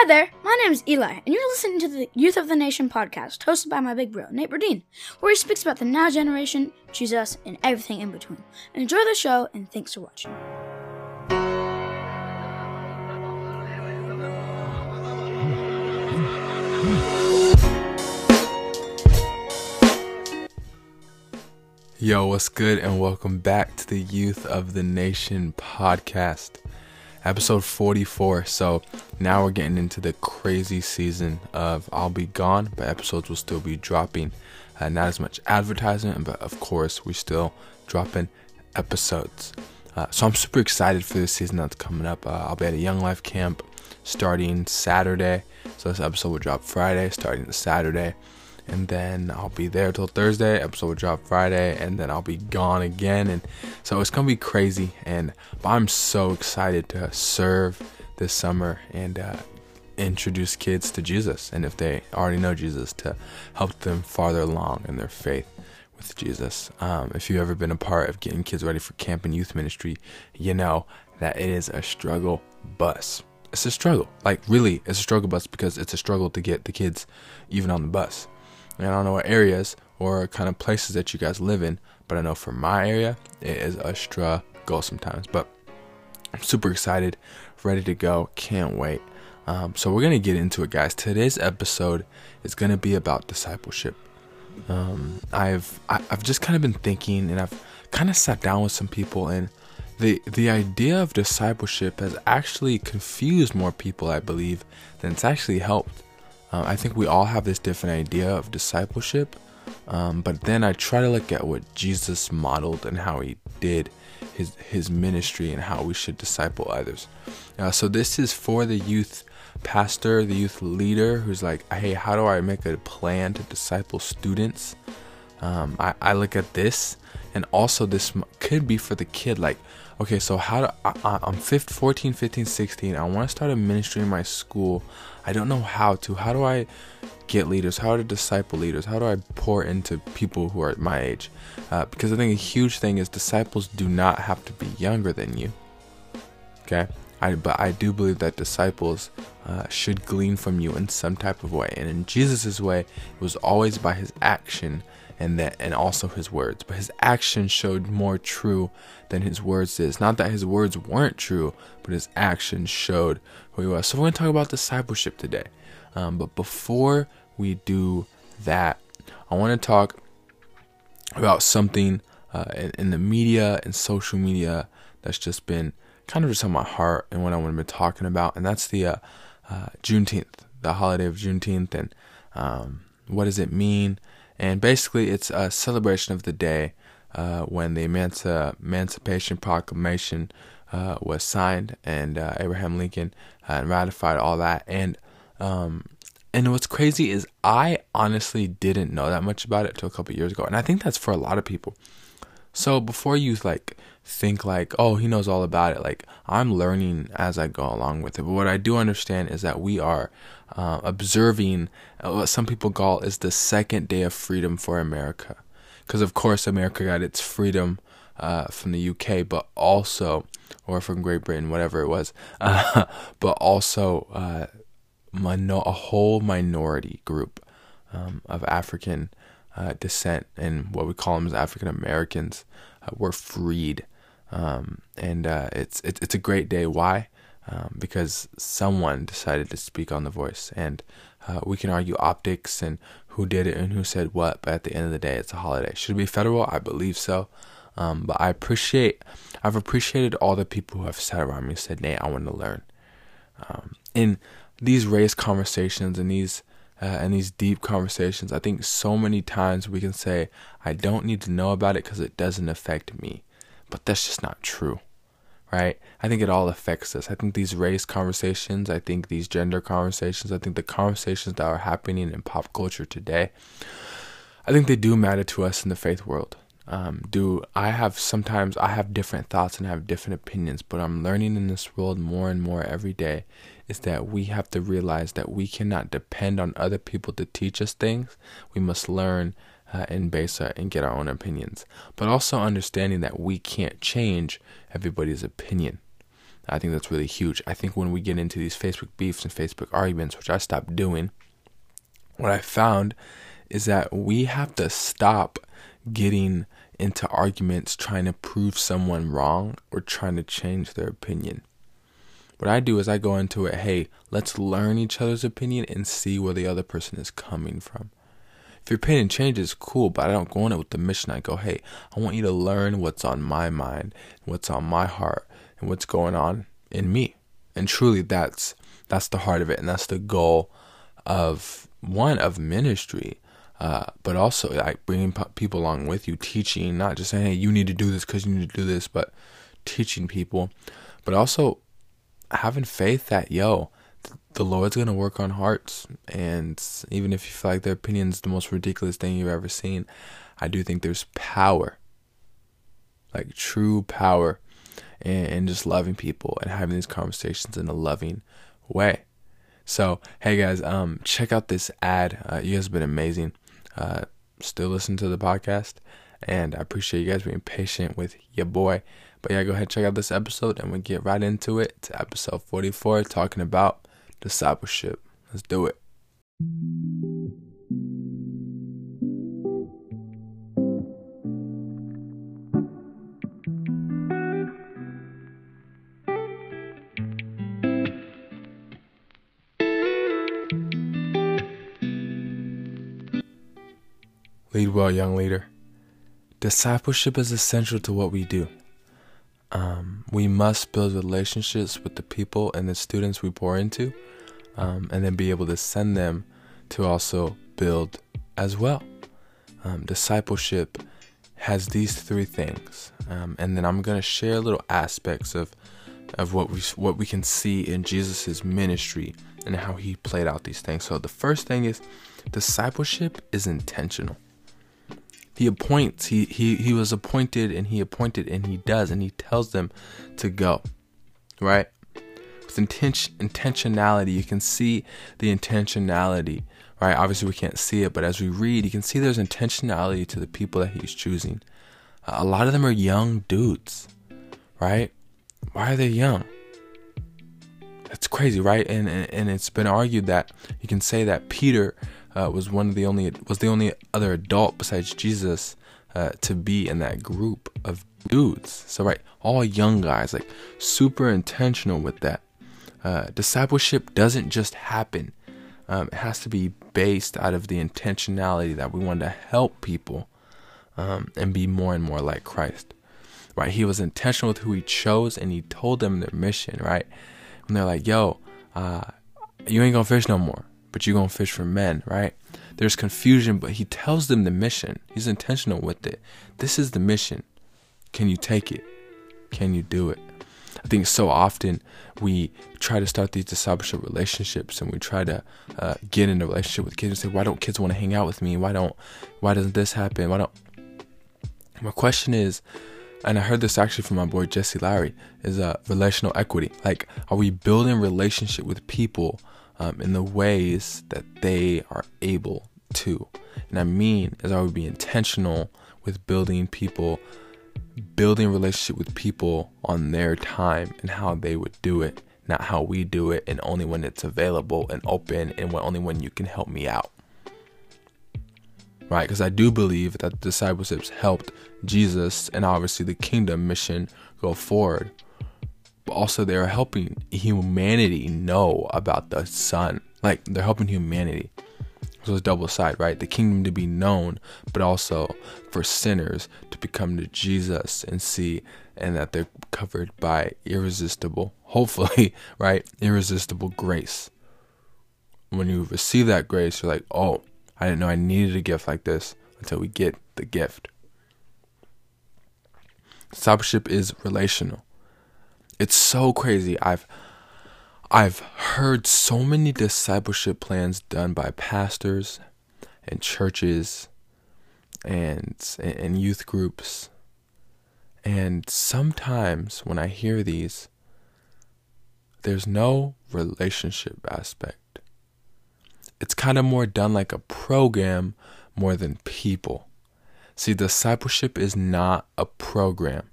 Hi there, my name is Eli, and you're listening to the Youth of the Nation podcast, hosted by my big bro, Nate Burdine, where he speaks about the now generation, Jesus, and everything in between. Enjoy the show, and thanks for watching. Yo, what's good, and welcome back to the Youth of the Nation podcast, episode 44. So now we're getting into the crazy season of I'll Be Gone, but episodes will still be dropping. Uh, not as much advertisement, but of course, we're still dropping episodes. Uh, so I'm super excited for this season that's coming up. Uh, I'll be at a Young Life camp starting Saturday. So this episode will drop Friday, starting Saturday and then I'll be there till Thursday. Episode will drop Friday, and then I'll be gone again. And so it's gonna be crazy. And I'm so excited to serve this summer and uh, introduce kids to Jesus. And if they already know Jesus, to help them farther along in their faith with Jesus. Um, if you've ever been a part of getting kids ready for camp and youth ministry, you know that it is a struggle bus. It's a struggle. Like, really, it's a struggle bus because it's a struggle to get the kids even on the bus. I don't know what areas or kind of places that you guys live in, but I know for my area, it is a struggle sometimes. But I'm super excited, ready to go, can't wait. Um, so we're gonna get into it, guys. Today's episode is gonna be about discipleship. Um, I've I, I've just kind of been thinking, and I've kind of sat down with some people, and the the idea of discipleship has actually confused more people, I believe, than it's actually helped. Um, I think we all have this different idea of discipleship, um, but then I try to look at what Jesus modeled and how he did his his ministry and how we should disciple others. Uh, so this is for the youth pastor, the youth leader who's like, hey, how do I make a plan to disciple students? Um, I, I look at this, and also this could be for the kid, like okay, so how do I, I'm 15, 14, 15, 16. I want to start a ministry in my school. I don't know how to. How do I get leaders? How to disciple leaders? How do I pour into people who are my age? Uh, because I think a huge thing is disciples do not have to be younger than you. Okay, I but I do believe that disciples uh, should glean from you in some type of way, and in Jesus's way, it was always by his action and that and also his words. But his actions showed more true than his words is not that his words weren't true but his actions showed who he was. So we're going to talk about discipleship today. Um, but before we do that i want to talk about something uh, in, in, the media and social media that's just been kind of just on my heart and what i want to be talking about and that's the uh, uh, juneteenth the holiday of juneteenth and um, what does it mean and basically it's a celebration of the day uh, when the Emanci- Emancipation Proclamation uh, was signed and uh, Abraham Lincoln uh, ratified all that. And um, and what's crazy is I honestly didn't know that much about it until a couple years ago, and I think that's for a lot of people. So before you like think like, oh, he knows all about it, like I'm learning as I go along with it. But what I do understand is that we are uh, observing uh, what some people call is the second day of freedom for America, because of course America got its freedom uh, from the UK, but also or from Great Britain, whatever it was, uh, but also uh, a whole minority group um, of African uh, descent and what we call them as African Americans uh, were freed. Um, and uh, it's, it's it's a great day. Why? Um, because someone decided to speak on the voice, and uh, we can argue optics and who did it and who said what. But at the end of the day, it's a holiday. Should it be federal? I believe so. Um, but I appreciate, I've appreciated all the people who have sat around me and said, "Nate, I want to learn." Um, in these race conversations and these uh, and these deep conversations, I think so many times we can say, I don't need to know about it because it doesn't affect me. But that's just not true, right? I think it all affects us. I think these race conversations, I think these gender conversations, I think the conversations that are happening in pop culture today, I think they do matter to us in the faith world. Um, do I have sometimes I have different thoughts and have different opinions, but I'm learning in this world more and more every day is that we have to realize that we cannot depend on other people to teach us things. We must learn uh, and base and get our own opinions, but also understanding that we can't change everybody's opinion. I think that's really huge. I think when we get into these Facebook beefs and Facebook arguments, which I stopped doing, what I found is that we have to stop getting into arguments trying to prove someone wrong or trying to change their opinion. What I do is I go into it, hey, let's learn each other's opinion and see where the other person is coming from. If your opinion changes, cool, but I don't go in it with the mission. I go, hey, I want you to learn what's on my mind, what's on my heart, and what's going on in me. And truly that's that's the heart of it and that's the goal of one of ministry uh, but also like bringing people along with you, teaching, not just saying, hey, you need to do this because you need to do this, but teaching people, but also having faith that, yo, the Lord's going to work on hearts. And even if you feel like their opinion's the most ridiculous thing you've ever seen, I do think there's power, like true power, in, in just loving people and having these conversations in a loving way. So, hey guys, um, check out this ad. Uh, you guys have been amazing uh, still listen to the podcast. And I appreciate you guys being patient with your boy. But yeah, go ahead check out this episode and we get right into it to episode 44 talking about discipleship. Let's do it. Lead well, young leader. Discipleship is essential to what we do. Um, we must build relationships with the people and the students we pour into, um, and then be able to send them to also build as well. Um, discipleship has these three things, um, and then I'm gonna share little aspects of of what we what we can see in Jesus's ministry and how he played out these things. So the first thing is discipleship is intentional he appoints he he he was appointed and he appointed and he does and he tells them to go right? With intention intentionality. You can see the intentionality right? Obviously we can't see it but as we read you can see there's intentionality to the people that he's choosing. Uh, a lot of them are young dudes right? Why are they young? That's crazy right? And, and and it's been argued that you can say that peter uh, was one of the only was the only other adult besides Jesus uh, to be in that group of dudes. So right, all young guys, like super intentional with that. Uh, discipleship doesn't just happen. Um, it has to be based out of the intentionality that we want to help people um, and be more and more like Christ. Right? He was intentional with who he chose, and he told them their mission. Right? And they're like, "Yo, uh, you ain't gonna fish no more." But you're going to fish for men, right? There's confusion, but he tells them the mission. He's intentional with it. This is the mission. Can you take it? Can you do it? I think so often we try to start these discipleship relationships and we try to uh, get in a relationship with kids and say, why don't kids want to hang out with me? Why don't, why doesn't this happen? Why don't, my question is, and I heard this actually from my boy Jesse Larry, is uh, relational equity. Like, are we building relationship with people um, in the ways that they are able to. And I mean is I would be intentional with building people, building relationship with people on their time and how they would do it, not how we do it, and only when it's available and open, and when, only when you can help me out. Right? Because I do believe that discipleships helped Jesus and obviously the kingdom mission go forward also they're helping humanity know about the Son. Like they're helping humanity. So it's double side, right? The kingdom to be known, but also for sinners to become to Jesus and see, and that they're covered by irresistible, hopefully, right? Irresistible grace. When you receive that grace, you're like, oh, I didn't know I needed a gift like this until we get the gift. Discipleship is relational. It's so crazy. I've I've heard so many discipleship plans done by pastors and churches and and youth groups. And sometimes when I hear these there's no relationship aspect. It's kind of more done like a program more than people. See, discipleship is not a program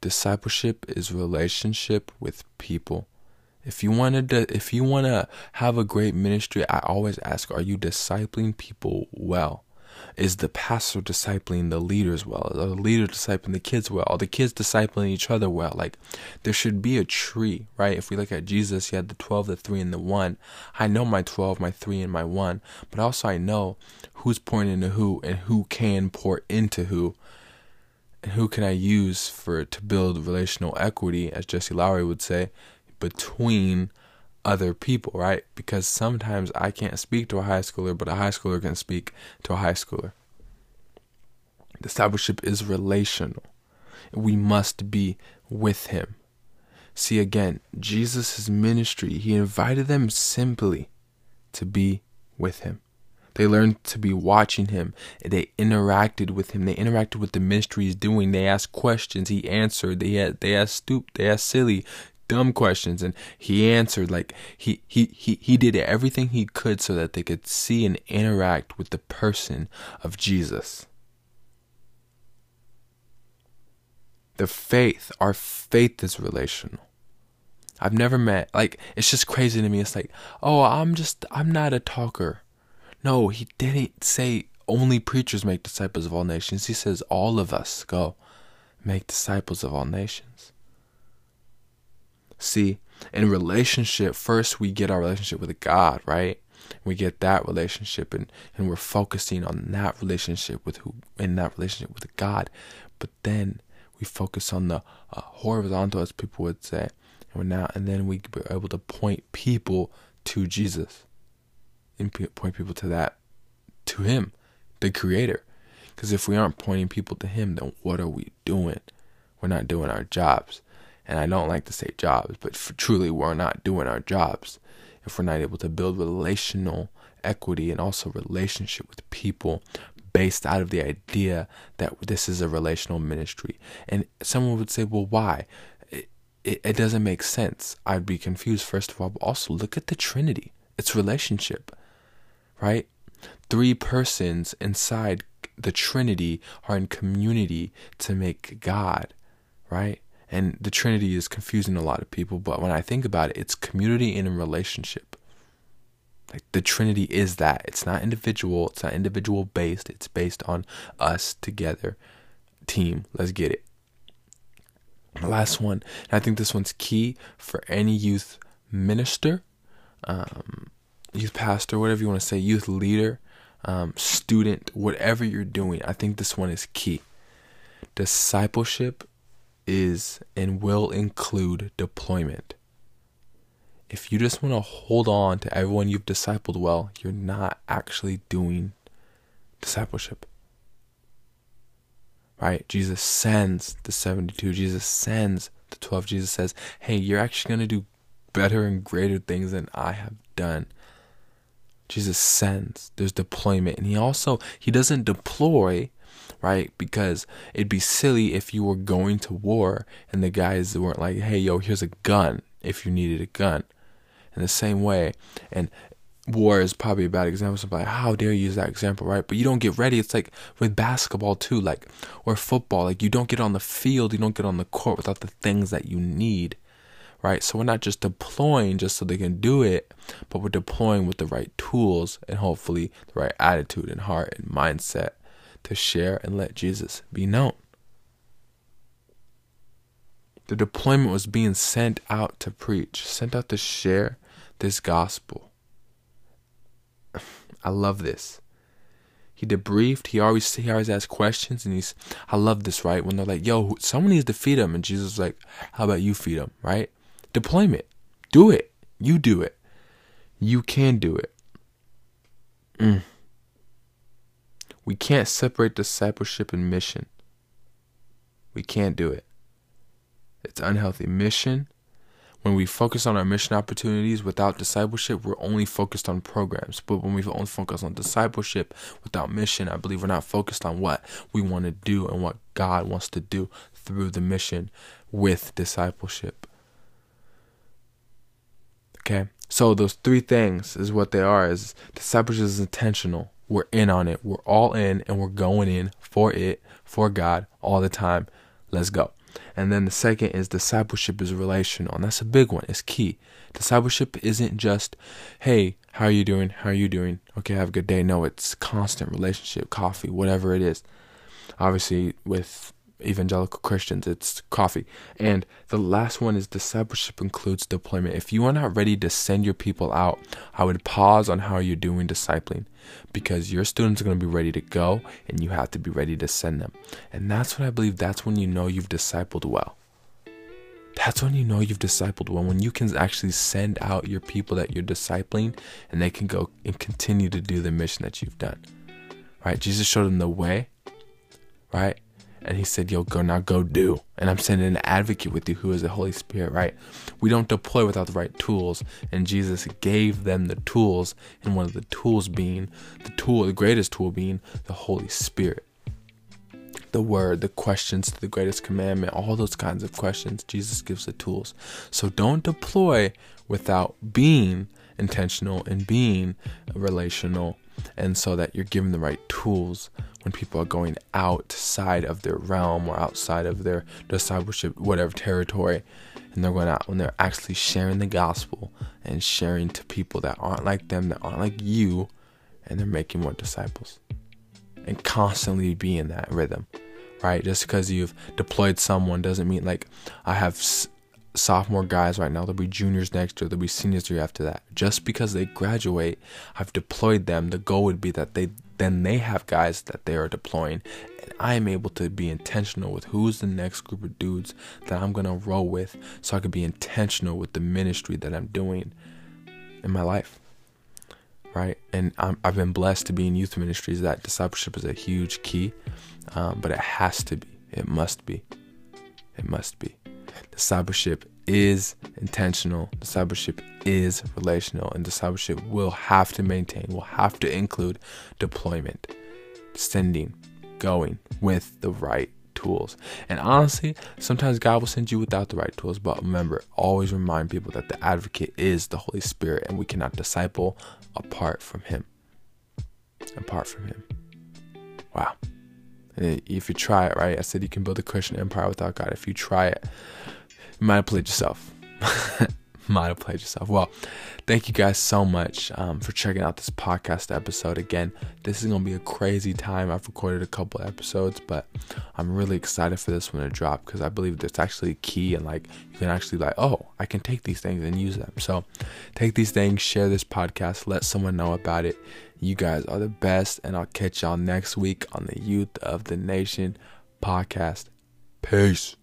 discipleship is relationship with people. If you want to, if you want to have a great ministry, I always ask, are you discipling people well? Is the pastor discipling the leaders well? Are the leader discipling the kids well? Are the kids discipling each other well? Like, there should be a tree, right? If we look at Jesus, he had the 12, the 3, and the 1. I know my 12, my 3, and my 1, but also I know who's pouring into who and who can pour into who and who can I use for to build relational equity, as Jesse Lowry would say, between other people, right? Because sometimes I can't speak to a high schooler, but a high schooler can speak to a high schooler. Discipleship is relational. We must be with him. See again, Jesus' ministry, he invited them simply to be with him. They learned to be watching him. They interacted with him. They interacted with the ministry he's doing. They asked questions. He answered. They had they asked stupid. They asked silly dumb questions and he answered like he, he he he did everything he could so that they could see and interact with the person of Jesus. The faith, our faith is relational. I've never met like it's just crazy to me. It's like, "Oh, I'm just I'm not a talker." No, he didn't say only preachers make disciples of all nations. He says all of us go make disciples of all nations. See, in relationship, first we get our relationship with God, right? We get that relationship and, and we're focusing on that relationship with who in that relationship with God. But then we focus on the uh, horizontal, as people would say, and we're now, and then we are able to point people to Jesus, and point people to that, to Him, the Creator. Because if we aren't pointing people to Him, then what are we doing? We're not doing our jobs and I don't like to say jobs, but truly we're not doing our jobs if we're not able to build relational equity and also relationship with people based out of the idea that this is a relational ministry. And someone would say, well, why? It, it, it doesn't make sense. I'd be confused, first of all, but also look at the Trinity. It's relationship, right? Three persons inside the Trinity are in community to make God, right? And the Trinity is confusing a lot of people, but when I think about it, it's community and a relationship. Like the Trinity is that. It's not individual, it's not individual based, it's based on us together. Team, let's get it. The last one, and I think this one's key for any youth minister, um, youth pastor, whatever you want to say, youth leader, um, student, whatever you're doing. I think this one is key. Discipleship is and will include deployment. If you just want to hold on to everyone you've discipled well, you're not actually doing discipleship. Right? Jesus sends the 72, Jesus sends the 12. Jesus says, Hey, you're actually going to do better and greater things than I have done. Jesus sends. There's deployment. And he also, he doesn't deploy right? Because it'd be silly if you were going to war and the guys weren't like, hey, yo, here's a gun if you needed a gun. In the same way, and war is probably a bad example. So like, how dare you use that example, right? But you don't get ready. It's like with basketball too, like or football. Like you don't get on the field, you don't get on the court without the things that you need, right? So we're not just deploying just so they can do it, but we're deploying with the right tools and hopefully the right attitude and heart and mindset to share and let Jesus be known. The deployment was being sent out to preach, sent out to share this gospel. I love this. He debriefed. He always he always asked questions, and he's I love this right when they're like, "Yo, someone needs to feed him," and Jesus was like, "How about you feed him?" Right? Deployment. Do it. You do it. You can do it. Mm. We can't separate discipleship and mission. We can't do it. It's unhealthy. Mission, when we focus on our mission opportunities without discipleship, we're only focused on programs. But when we only focus on discipleship without mission, I believe we're not focused on what we want to do and what God wants to do through the mission with discipleship. Okay? So those three things is what they are is discipleship is intentional. We're in on it. We're all in and we're going in for it, for God all the time. Let's go. And then the second is discipleship is relational, and that's a big one. It's key. Discipleship isn't just, hey, how are you doing? How are you doing? Okay, have a good day. No, it's constant relationship, coffee, whatever it is. Obviously, with evangelical Christians, it's coffee. And the last one is discipleship includes deployment. If you are not ready to send your people out, I would pause on how you're doing discipling because your students are going to be ready to go and you have to be ready to send them. And that's what I believe that's when you know you've discipled well. That's when you know you've discipled well, when you can actually send out your people that you're discipling and they can go and continue to do the mission that you've done. Right? Jesus showed them the way, right? And he said, Yo, go now, go do. And I'm sending an advocate with you who is the Holy Spirit, right? We don't deploy without the right tools. And Jesus gave them the tools, and one of the tools being the tool, the greatest tool being the Holy Spirit the word, the questions to the greatest commandment, all those kinds of questions. Jesus gives the tools. So don't deploy without being intentional and being relational, and so that you're given the right tools when people are going outside of their realm or outside of their discipleship, whatever territory, and they're going out when they're actually sharing the gospel and sharing to people that aren't like them, that aren't like you, and they're making more disciples and constantly be in that rhythm, right? Just because you've deployed someone doesn't mean like I have sophomore guys right now, they'll be juniors next year, they'll be seniors year after that. Just because they graduate, I've deployed them. The goal would be that they then they have guys that they are deploying and I am able to be intentional with who's the next group of dudes that I'm gonna roll with so I can be intentional with the ministry that I'm doing in my life right? And i have been blessed to be in youth ministries. That discipleship is a huge key, um, but it has to be. It must be. It must be. Discipleship is intentional. Discipleship is relational, and discipleship will have to maintain, will have to include deployment, sending, going with the right tools. And honestly, sometimes God will send you without the right tools, but remember, always remind people that the advocate is the Holy Spirit and we cannot disciple apart from Him. Apart from Him. Wow. And if you try it, right? I said you can build a Christian empire without God. If you try it, you might have played yourself. might have played yourself. Well, thank you guys so much um, for checking out this podcast episode. Again, this is going to be a crazy time. I've recorded a couple episodes, but I'm really excited for this one to drop because I believe that's actually key and like you can actually like, oh, I can take these things and use them. So take these things, share this podcast, let someone know about it. You guys are the best, and I'll catch y'all next week on the Youth of the Nation podcast. Peace.